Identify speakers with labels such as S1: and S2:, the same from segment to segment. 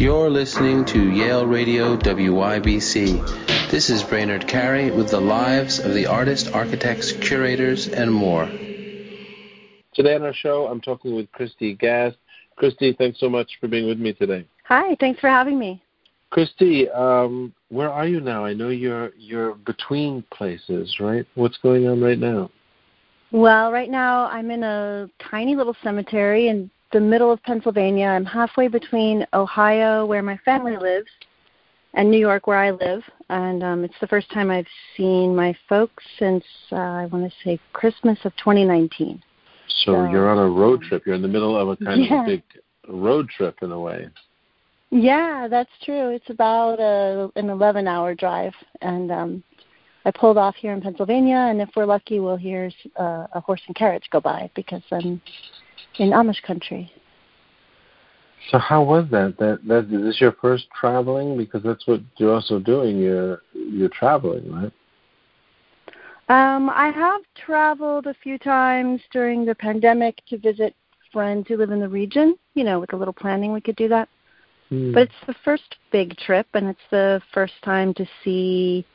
S1: You're listening to Yale Radio WYBC. This is Brainard Carey with the lives of the artists, architects, curators, and more.
S2: Today on our show, I'm talking with Christy Gast. Christy, thanks so much for being with me today.
S3: Hi, thanks for having me.
S2: Christy, um, where are you now? I know you're you're between places, right? What's going on right now?
S3: Well, right now I'm in a tiny little cemetery in the middle of Pennsylvania. I'm halfway between Ohio, where my family lives, and New York, where I live. And um, it's the first time I've seen my folks since uh, I want to say Christmas of 2019.
S2: So, so, you're on a road trip. You're in the middle of a kind yeah. of a big road trip in a way.
S3: Yeah, that's true. It's about a, an 11-hour drive, and um, I pulled off here in Pennsylvania. And if we're lucky, we'll hear uh, a horse and carriage go by because I'm in Amish country.
S2: So how was that? That that is this your first traveling? Because that's what you're also doing. You're you're traveling, right?
S3: Um, I have traveled a few times during the pandemic to visit friends who live in the region. You know, with a little planning, we could do that. Mm. But it's the first big trip, and it's the first time to see,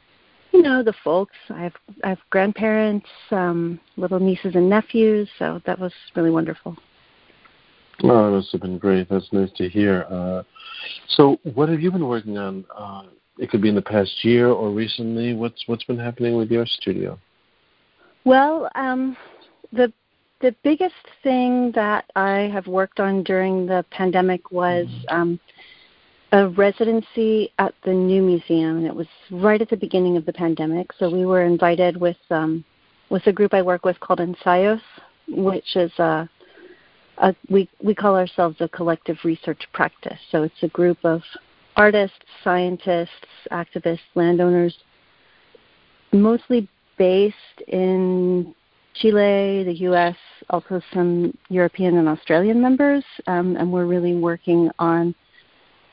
S3: you know, the folks. I have I have grandparents, um, little nieces and nephews, so that was really wonderful.
S2: Oh, that must have been great. That's nice to hear. Uh, so, what have you been working on? Uh, it could be in the past year or recently. What's what's been happening with your studio?
S3: Well, um, the the biggest thing that I have worked on during the pandemic was um, a residency at the new museum, and it was right at the beginning of the pandemic. So we were invited with um, with a group I work with called Ensayos, which is a a, we we call ourselves a collective research practice. So it's a group of artists, scientists, activists, landowners, mostly based in Chile, the U.S., also some European and Australian members, um, and we're really working on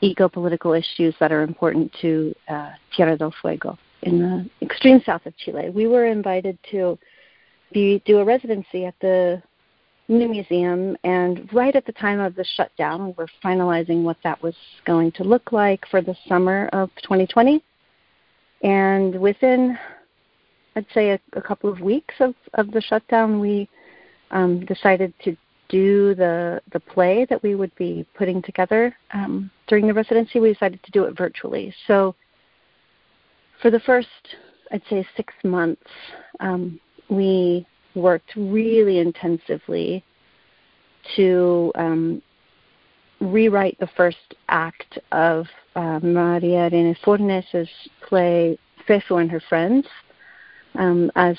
S3: eco-political issues that are important to uh, Tierra del Fuego in the extreme south of Chile. We were invited to be, do a residency at the new museum, and right at the time of the shutdown, we were finalizing what that was going to look like for the summer of 2020. And within, I'd say, a, a couple of weeks of, of the shutdown, we um, decided to do the the play that we would be putting together um, during the residency. We decided to do it virtually. So for the first, I'd say, six months, um, we worked really intensively to um, rewrite the first act of uh, Maria Irene Fornes's play Fefu and Her Friends um, as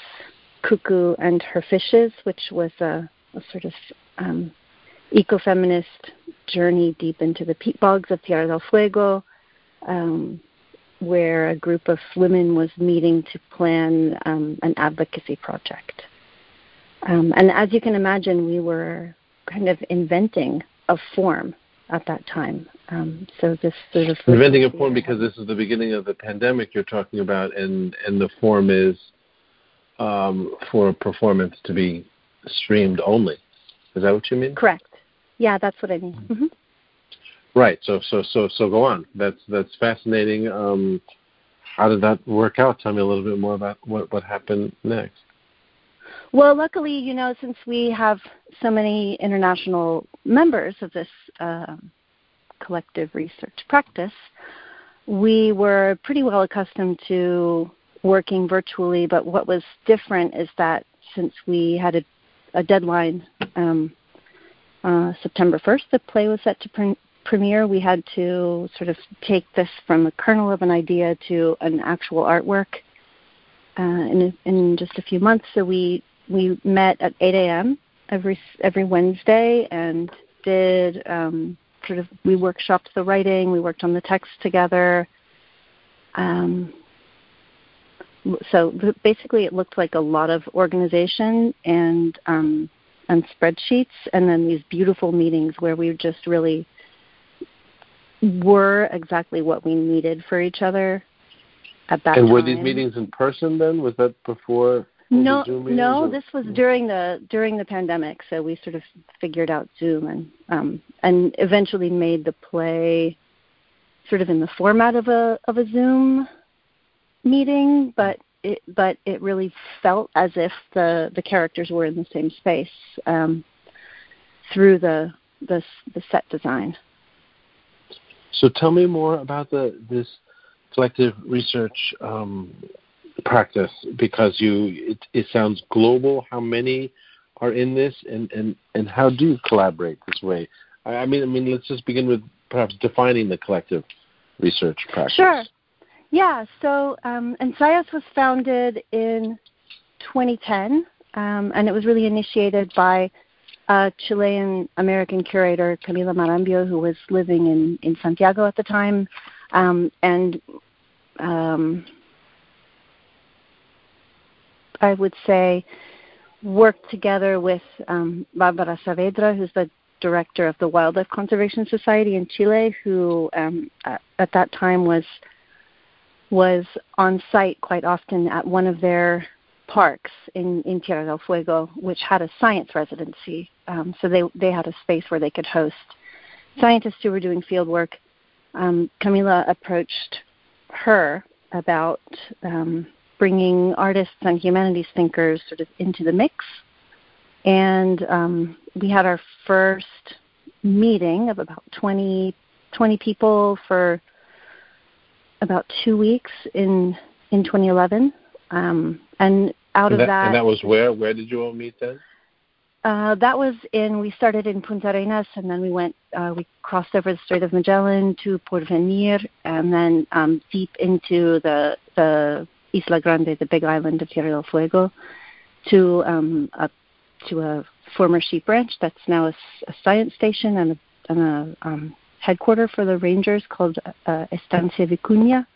S3: Cuckoo and Her Fishes, which was a, a sort of um, ecofeminist journey deep into the peat bogs of Tierra del Fuego, um, where a group of women was meeting to plan um, an advocacy project. Um, and as you can imagine, we were kind of inventing a form at that time. Um, so this sort of
S2: inventing a form because this is the beginning of the pandemic you're talking about, and and the form is um, for a performance to be streamed only. Is that what you mean?
S3: Correct. Yeah, that's what I mean. Mm-hmm. mm-hmm.
S2: Right. So so so so go on. That's that's fascinating. Um, how did that work out? Tell me a little bit more about what what happened next.
S3: Well, luckily, you know, since we have so many international members of this uh, collective research practice, we were pretty well accustomed to working virtually. But what was different is that since we had a, a deadline, um, uh, September 1st, the play was set to pre- premiere. We had to sort of take this from a kernel of an idea to an actual artwork uh, in, in just a few months. So we we met at 8 a.m. every every Wednesday and did um, sort of we workshopped the writing. We worked on the text together. Um, so basically, it looked like a lot of organization and um, and spreadsheets, and then these beautiful meetings where we just really were exactly what we needed for each other at that
S2: and
S3: time.
S2: were these meetings in person then? Was that before
S3: no, no. This was during the during the pandemic, so we sort of figured out Zoom and um, and eventually made the play sort of in the format of a of a Zoom meeting, but it but it really felt as if the the characters were in the same space um, through the the the set design.
S2: So tell me more about the this collective research um, practice because you it, it sounds global. How many are in this, and and and how do you collaborate this way? I, I mean, I mean, let's just begin with perhaps defining the collective research practice.
S3: Sure. Yeah. So um, was founded in 2010, um, and it was really initiated by a Chilean American curator, Camila Marambio, who was living in, in Santiago at the time. Um, and um, I would say worked together with um, Barbara Saavedra, who's the director of the Wildlife Conservation Society in Chile, who um, at, at that time was was on site quite often at one of their parks in, in Tierra del Fuego, which had a science residency. Um, so they they had a space where they could host scientists who were doing field work. Um, Camila approached her about um, bringing artists and humanities thinkers sort of into the mix, and um, we had our first meeting of about 20, 20 people for about two weeks in in 2011. Um, and out
S2: and
S3: of that,
S2: and that was where? Where did you all meet then?
S3: Uh, that was in. We started in Punta Arenas, and then we went. Uh, we crossed over the Strait of Magellan to Porvenir, and then um, deep into the the Isla Grande, the big island of Tierra del Fuego, to um, a to a former sheep ranch that's now a, a science station and a, and a um, headquarter for the rangers called uh, Estancia Vicuña.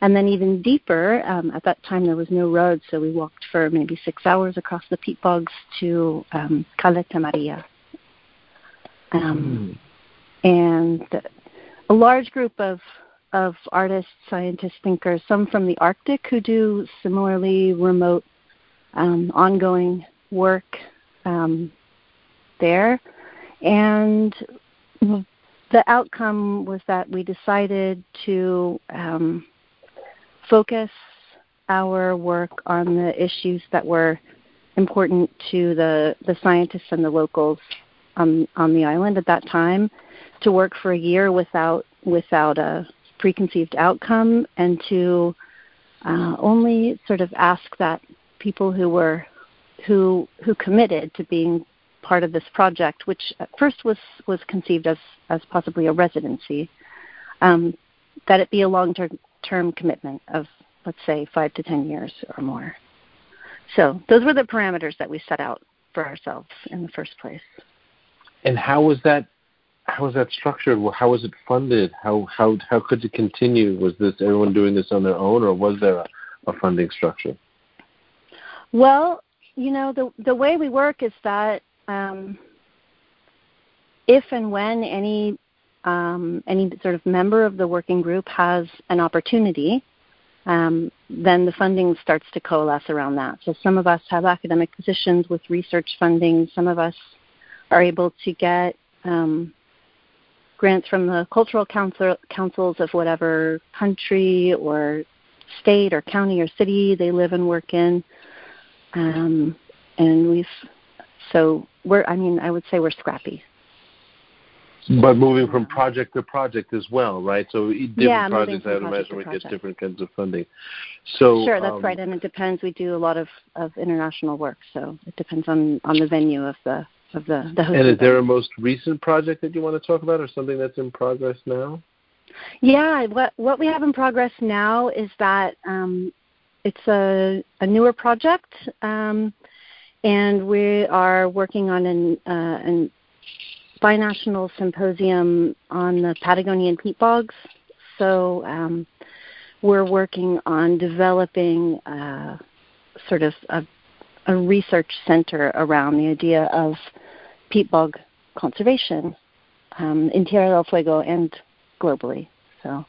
S3: And then even deeper, um, at that time there was no road, so we walked for maybe six hours across the peat bogs to um, Caleta Maria. Um, mm. And a large group of of artists, scientists, thinkers, some from the Arctic who do similarly remote, um, ongoing work um, there. And the outcome was that we decided to um, focus our work on the issues that were important to the, the scientists and the locals on, on the island at that time to work for a year without without a preconceived outcome and to uh, only sort of ask that people who were who who committed to being part of this project, which at first was was conceived as as possibly a residency, um, that it be a long term term commitment of let's say five to ten years or more. So those were the parameters that we set out for ourselves in the first place.
S2: And how was that? How was that structured? How was it funded? How how how could it continue? Was this everyone doing this on their own, or was there a, a funding structure?
S3: Well, you know the the way we work is that um, if and when any um, any sort of member of the working group has an opportunity, um, then the funding starts to coalesce around that. So some of us have academic positions with research funding. Some of us are able to get um, grants from the cultural council, councils of whatever country or state or county or city they live and work in. Um, and we've so we're I mean I would say we're scrappy.
S2: But moving from project to project as well, right? So different
S3: yeah,
S2: projects, I
S3: would
S2: imagine,
S3: we
S2: get different kinds of funding. So
S3: sure, that's
S2: um,
S3: right, and it depends. We do a lot of, of international work, so it depends on, on the venue of the of the the.
S2: And is there a most recent project that you want to talk about, or something that's in progress now?
S3: Yeah, what what we have in progress now is that um, it's a a newer project. Um, and we are working on an, uh, an binational symposium on the Patagonian peat bogs. So um, we're working on developing uh, sort of a, a, research center around the idea of peat bog conservation um, in Tierra del Fuego and globally. So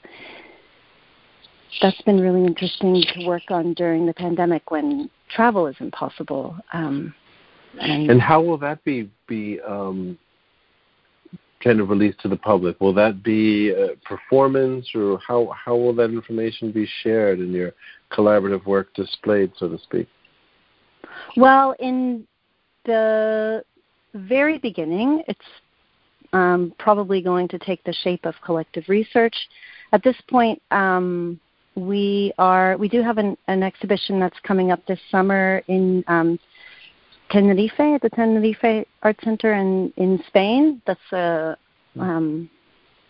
S3: that's been really interesting to work on during the pandemic when travel is impossible. Um,
S2: and, and, how will that be be um, kind of released to the public? Will that be a performance, or how how will that information be shared in your collaborative work displayed, so to speak?
S3: Well, in the very beginning, it's um, probably going to take the shape of collective research. At this point, um, we are we do have an, an, exhibition that's coming up this summer in um, Tenerife at the Tenerife Art Center in in Spain. That's a um,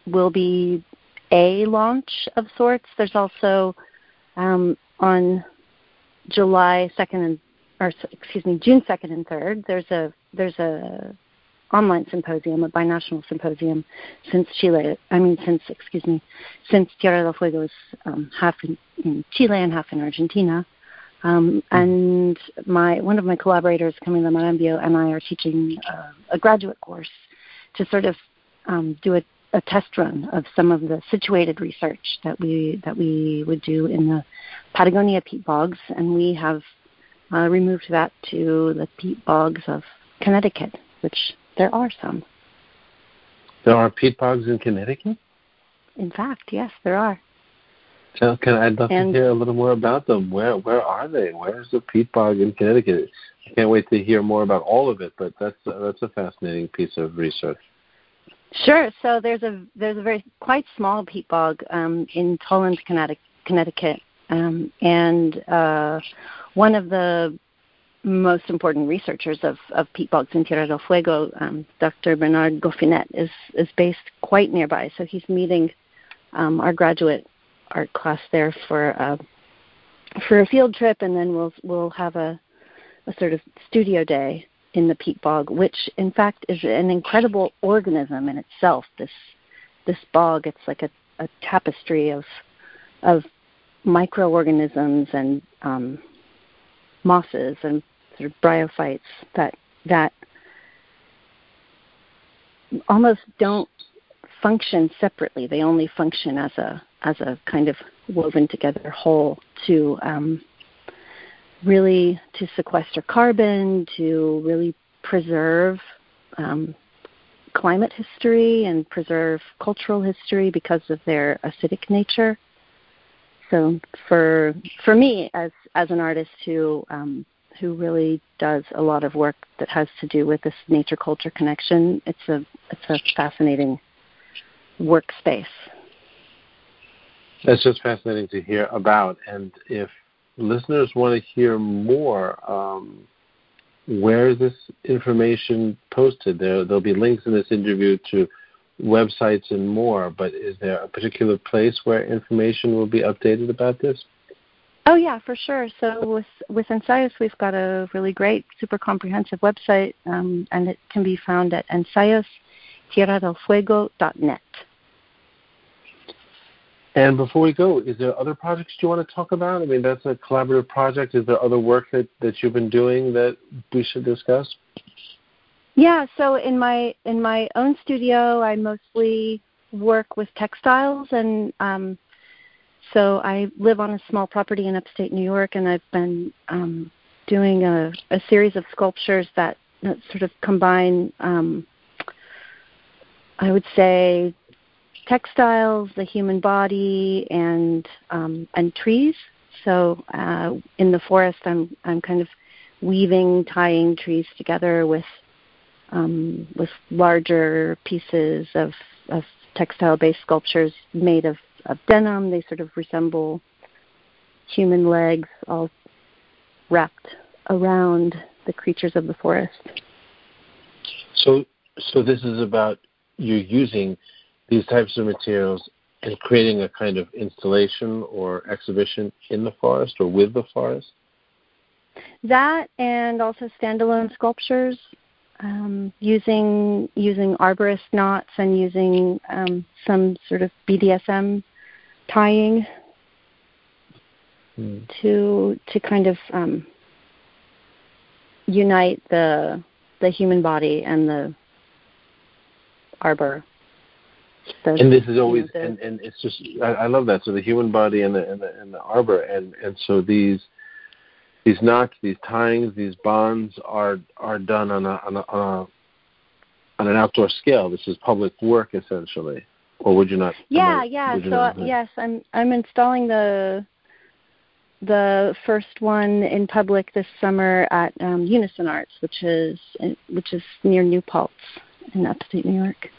S3: will be a launch of sorts. There's also um, on July second and or excuse me June second and third. There's a there's a online symposium, a binational symposium, since Chile. I mean, since excuse me, since Tierra del Fuego is um, half in, in Chile and half in Argentina. Um, hmm. and my one of my collaborators, Camila Marambio, and I are teaching uh, a graduate course to sort of um, do a, a, test run of some of the situated research that we that we would do in the Patagonia peat bogs, and we have uh, removed that to the peat bogs of Connecticut, which there are some.
S2: There are peat bogs in Connecticut.
S3: In fact, yes, there are.
S2: Tell, can I'd love and, to hear a little more about them. Where where are they? Where's the peat bog in Connecticut? I can't wait to hear more about all of it. But that's uh, that's a fascinating piece of research.
S3: Sure. So there's a there's a very quite small peat bog um, in Tolland, Connecticut, um, and uh, one of the most important researchers of, of peat bogs in Tierra del Fuego, um, Dr. Bernard Goffinet, is is based quite nearby. So he's meeting um, our graduate art class there for a, for a field trip, and then we'll we'll have a a sort of studio day in the peat bog, which in fact is an incredible organism in itself. This this bog, it's like a, a tapestry of of microorganisms and um, mosses and of bryophytes that that almost don't function separately. They only function as a as a kind of woven together whole to um, really to sequester carbon, to really preserve um, climate history and preserve cultural history because of their acidic nature. So for for me as as an artist who um, who really does a lot of work that has to do with this nature culture connection. It's a it's a fascinating workspace.
S2: That's just fascinating to hear about. And if listeners want to hear more, um, where is this information posted? There there'll be links in this interview to websites and more. But is there a particular place where information will be updated about this?
S3: Oh yeah, for sure. So with with Ensayos, we've got a really great, super comprehensive website, um, and it can be found at ensayostierradelfuego.net.
S2: And before we go, is there other projects you want to talk about? I mean, that's a collaborative project. Is there other work that, that you've been doing that we should discuss?
S3: Yeah. So in my in my own studio, I mostly work with textiles and um, so I live on a small property in upstate New York, and I've been um, doing a, a series of sculptures that, that sort of combine, um, I would say, textiles, the human body, and um, and trees. So uh, in the forest, I'm I'm kind of weaving, tying trees together with um, with larger pieces of, of textile-based sculptures made of of denim. They sort of resemble human legs all wrapped around the creatures of the forest.
S2: So, so this is about you using these types of materials and creating a kind of installation or exhibition in the forest or with the forest.
S3: That and also standalone sculptures um, using using arborist knots and using um, some sort of BDSM tying mm. to to kind of um, unite the the human body and the arbor.
S2: The, and this is always the, and, and it's just I, I love that. So the human body and the and the, and the arbor and and so these these knots, these tyings, these bonds are are done on a on a, on a, on an outdoor scale. This is public work essentially, or would you not?
S3: Yeah, yeah. So uh, yes, I'm I'm installing the the first one in public this summer at um, Unison Arts, which is which is near New Paltz in upstate New York.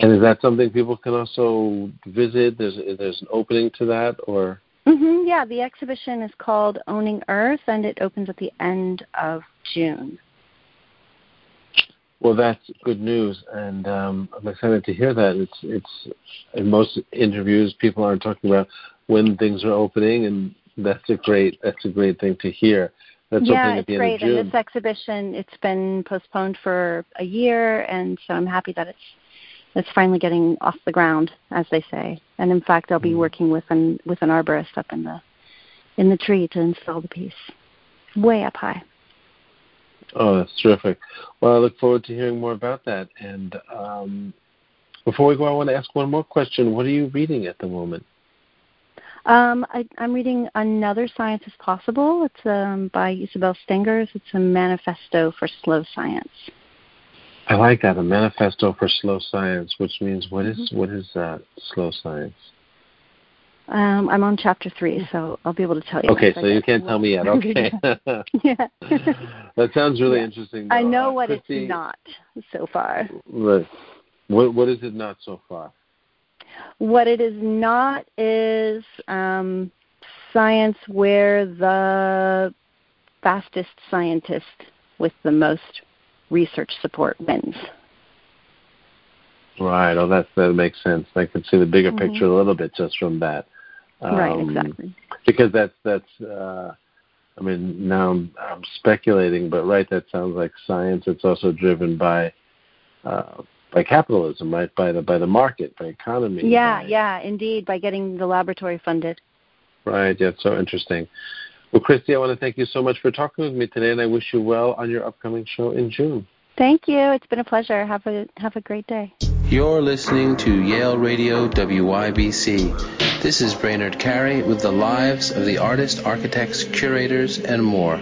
S2: And is that something people can also visit? There's there's an opening to that, or?
S3: Mm-hmm, yeah, the exhibition is called Owning Earth, and it opens at the end of June.
S2: Well, that's good news, and um, I'm excited to hear that. It's it's in most interviews, people aren't talking about when things are opening, and that's a great that's a great thing to hear. That's
S3: yeah,
S2: it's
S3: great. And this exhibition, it's been postponed for a year, and so I'm happy that it's it's finally getting off the ground, as they say. And in fact, I'll be mm-hmm. working with an with an arborist up in the in the tree to install the piece, way up high.
S2: Oh, that's terrific. Well, I look forward to hearing more about that. And um, before we go, I want to ask one more question. What are you reading at the moment?
S3: Um, I, am reading Another Science is Possible. It's um, by Isabel Stengers. It's a manifesto for slow science.
S2: I like that, a manifesto for slow science, which means what is, mm-hmm. what is uh, slow science?
S3: Um, I'm on chapter three, so I'll be able to tell you.
S2: Okay, so you can't tell me yet. Okay.
S3: yeah.
S2: that sounds really yeah. interesting. Though.
S3: I know
S2: uh,
S3: what
S2: Christy,
S3: it's not so far.
S2: What, what is it not so far?
S3: What it is not is um, science where the fastest scientist with the most research support wins.
S2: Right. Oh, that that makes sense. I can see the bigger mm-hmm. picture a little bit just from that.
S3: Um, right. Exactly.
S2: Because that's that's. Uh, I mean, now I'm, I'm speculating, but right, that sounds like science. It's also driven by uh, by capitalism, right? By the by the market, by economy.
S3: Yeah,
S2: by,
S3: yeah, indeed, by getting the laboratory funded.
S2: Right. Yeah, it's so interesting. Well, Christy, I want to thank you so much for talking with me today, and I wish you well on your upcoming show in June.
S3: Thank you. It's been a pleasure. Have a have a great day.
S1: You're listening to Yale Radio WYBC. This is Brainard Carey with the lives of the artists, architects, curators, and more.